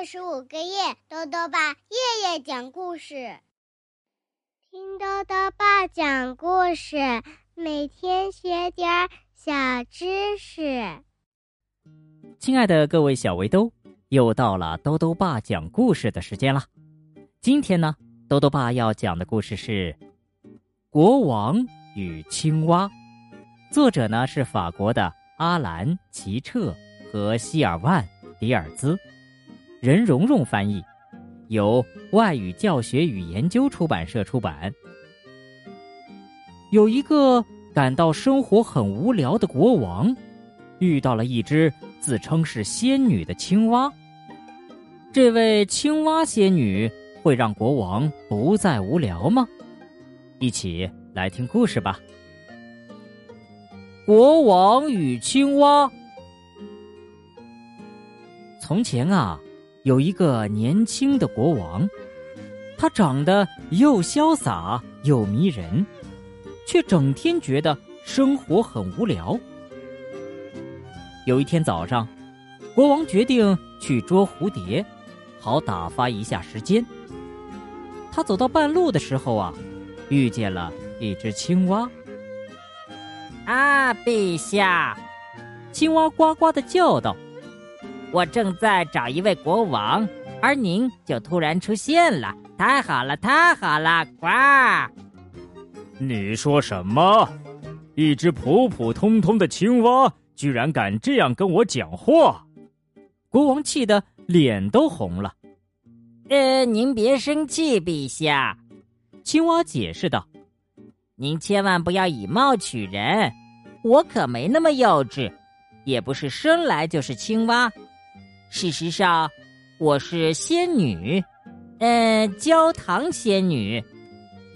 二十五个夜，豆豆爸夜夜讲故事，听豆豆爸讲故事，每天学点小知识。亲爱的各位小围兜，又到了豆豆爸讲故事的时间了。今天呢，豆豆爸要讲的故事是《国王与青蛙》，作者呢是法国的阿兰·齐彻和希尔万·迪尔兹。任蓉蓉翻译，由外语教学与研究出版社出版。有一个感到生活很无聊的国王，遇到了一只自称是仙女的青蛙。这位青蛙仙女会让国王不再无聊吗？一起来听故事吧。国王与青蛙。从前啊。有一个年轻的国王，他长得又潇洒又迷人，却整天觉得生活很无聊。有一天早上，国王决定去捉蝴蝶，好打发一下时间。他走到半路的时候啊，遇见了一只青蛙。啊，陛下！青蛙呱呱的叫道。我正在找一位国王，而您就突然出现了，太好了，太好了！呱！你说什么？一只普普通通的青蛙居然敢这样跟我讲话？国王气得脸都红了。呃，您别生气，陛下。青蛙解释道：“您千万不要以貌取人，我可没那么幼稚，也不是生来就是青蛙。”事实上，我是仙女，嗯，焦糖仙女，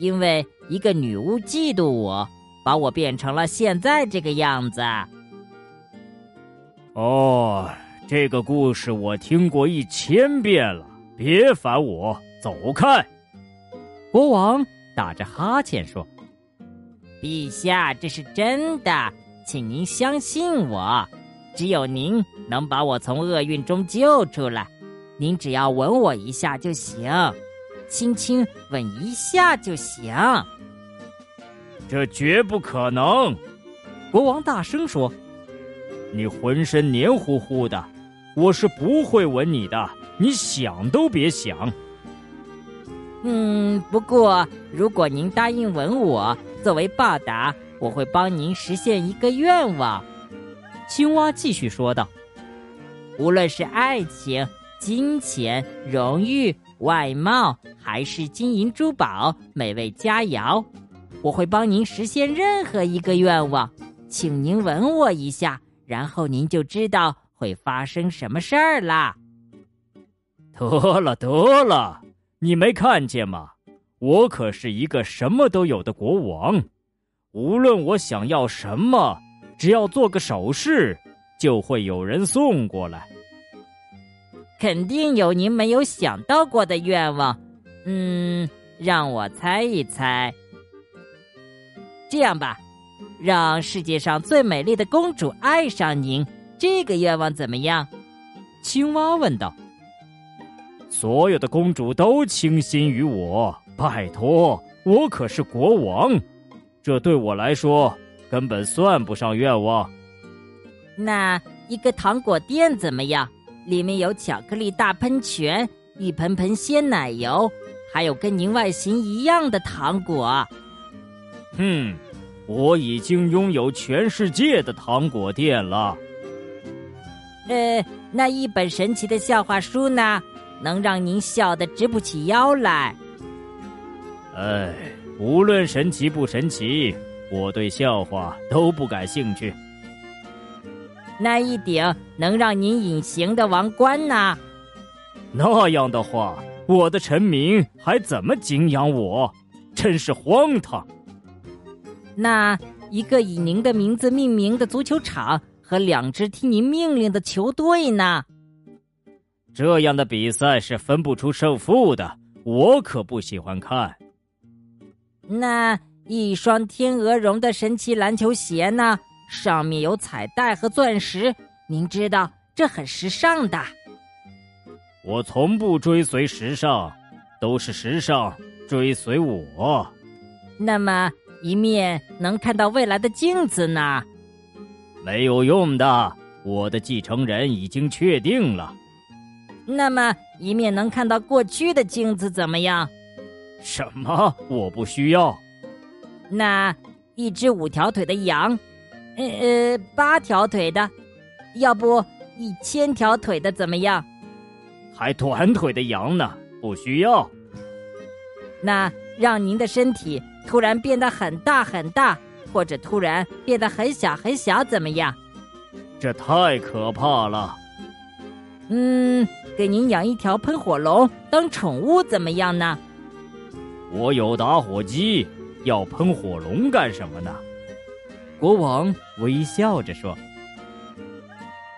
因为一个女巫嫉妒我，把我变成了现在这个样子。哦，这个故事我听过一千遍了，别烦我，走开。国王打着哈欠说：“陛下，这是真的，请您相信我。”只有您能把我从厄运中救出来，您只要吻我一下就行，轻轻吻一下就行。这绝不可能！国王大声说：“你浑身黏糊糊的，我是不会吻你的，你想都别想。”嗯，不过如果您答应吻我，作为报答，我会帮您实现一个愿望。青蛙继续说道：“无论是爱情、金钱、荣誉、外貌，还是金银珠宝、美味佳肴，我会帮您实现任何一个愿望。请您吻我一下，然后您就知道会发生什么事儿啦。”得了得了，你没看见吗？我可是一个什么都有的国王，无论我想要什么。只要做个手势，就会有人送过来。肯定有您没有想到过的愿望。嗯，让我猜一猜。这样吧，让世界上最美丽的公主爱上您，这个愿望怎么样？青蛙问道。所有的公主都倾心于我，拜托，我可是国王，这对我来说。根本算不上愿望。那一个糖果店怎么样？里面有巧克力大喷泉，一盆盆鲜奶油，还有跟您外形一样的糖果。哼，我已经拥有全世界的糖果店了。呃，那一本神奇的笑话书呢？能让您笑得直不起腰来。哎，无论神奇不神奇。我对笑话都不感兴趣。那一顶能让您隐形的王冠呢？那样的话，我的臣民还怎么敬仰我？真是荒唐。那一个以您的名字命名的足球场和两支听您命令的球队呢？这样的比赛是分不出胜负的，我可不喜欢看。那。一双天鹅绒的神奇篮球鞋呢，上面有彩带和钻石，您知道这很时尚的。我从不追随时尚，都是时尚追随我。那么，一面能看到未来的镜子呢？没有用的，我的继承人已经确定了。那么，一面能看到过去的镜子怎么样？什么？我不需要。那一只五条腿的羊，呃呃，八条腿的，要不一千条腿的怎么样？还短腿的羊呢？不需要。那让您的身体突然变得很大很大，或者突然变得很小很小，怎么样？这太可怕了。嗯，给您养一条喷火龙当宠物怎么样呢？我有打火机，要喷火龙干什么呢？国王微笑着说：“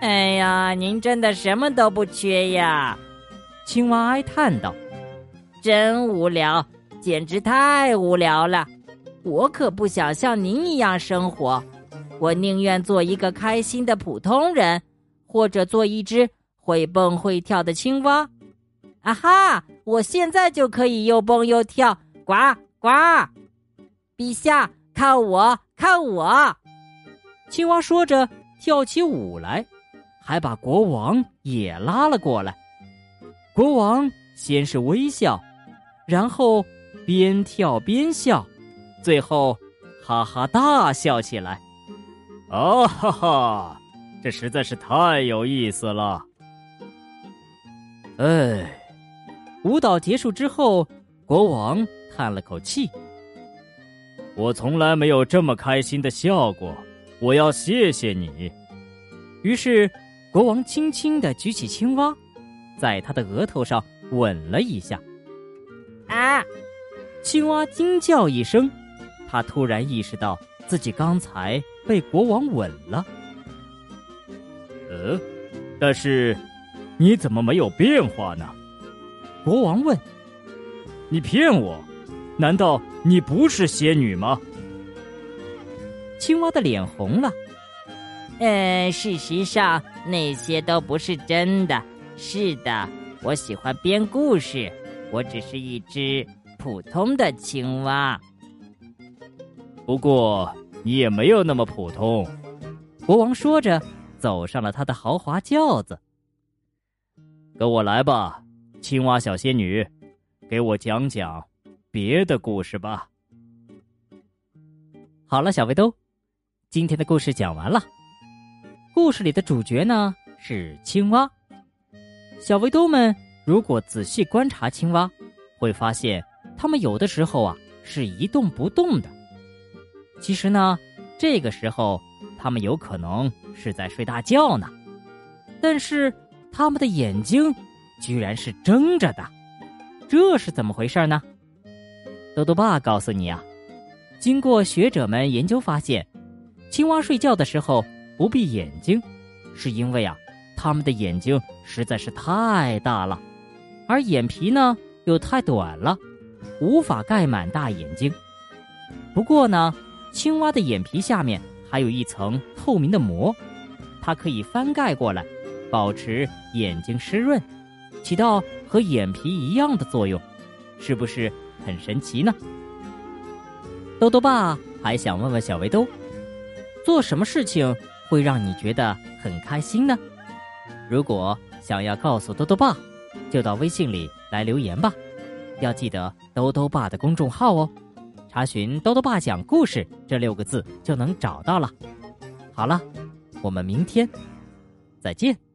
哎呀，您真的什么都不缺呀。”青蛙哀叹道：“真无聊，简直太无聊了！我可不想像您一样生活，我宁愿做一个开心的普通人，或者做一只会蹦会跳的青蛙。啊哈！我现在就可以又蹦又跳，呱呱！陛下，看我，看我！”青蛙说着跳起舞来，还把国王也拉了过来。国王先是微笑，然后边跳边笑，最后哈哈大笑起来。啊哈哈！这实在是太有意思了。哎，舞蹈结束之后，国王叹了口气：“我从来没有这么开心的笑过。我要谢谢你。”于是，国王轻轻的举起青蛙。在他的额头上吻了一下，啊！青蛙惊叫一声，他突然意识到自己刚才被国王吻了。呃，但是你怎么没有变化呢？国王问。你骗我？难道你不是仙女吗？青蛙的脸红了。嗯，事实上那些都不是真的。是的，我喜欢编故事。我只是一只普通的青蛙。不过你也没有那么普通。国王说着，走上了他的豪华轿子。跟我来吧，青蛙小仙女，给我讲讲别的故事吧。好了，小围兜，今天的故事讲完了。故事里的主角呢是青蛙。小围兜们，如果仔细观察青蛙，会发现它们有的时候啊是一动不动的。其实呢，这个时候它们有可能是在睡大觉呢。但是它们的眼睛居然是睁着的，这是怎么回事呢？豆豆爸告诉你啊，经过学者们研究发现，青蛙睡觉的时候不闭眼睛，是因为啊。它们的眼睛实在是太大了，而眼皮呢又太短了，无法盖满大眼睛。不过呢，青蛙的眼皮下面还有一层透明的膜，它可以翻盖过来，保持眼睛湿润，起到和眼皮一样的作用，是不是很神奇呢？豆豆爸还想问问小围兜，做什么事情会让你觉得很开心呢？如果想要告诉兜兜爸，就到微信里来留言吧，要记得兜兜爸的公众号哦，查询“兜兜爸讲故事”这六个字就能找到了。好了，我们明天再见。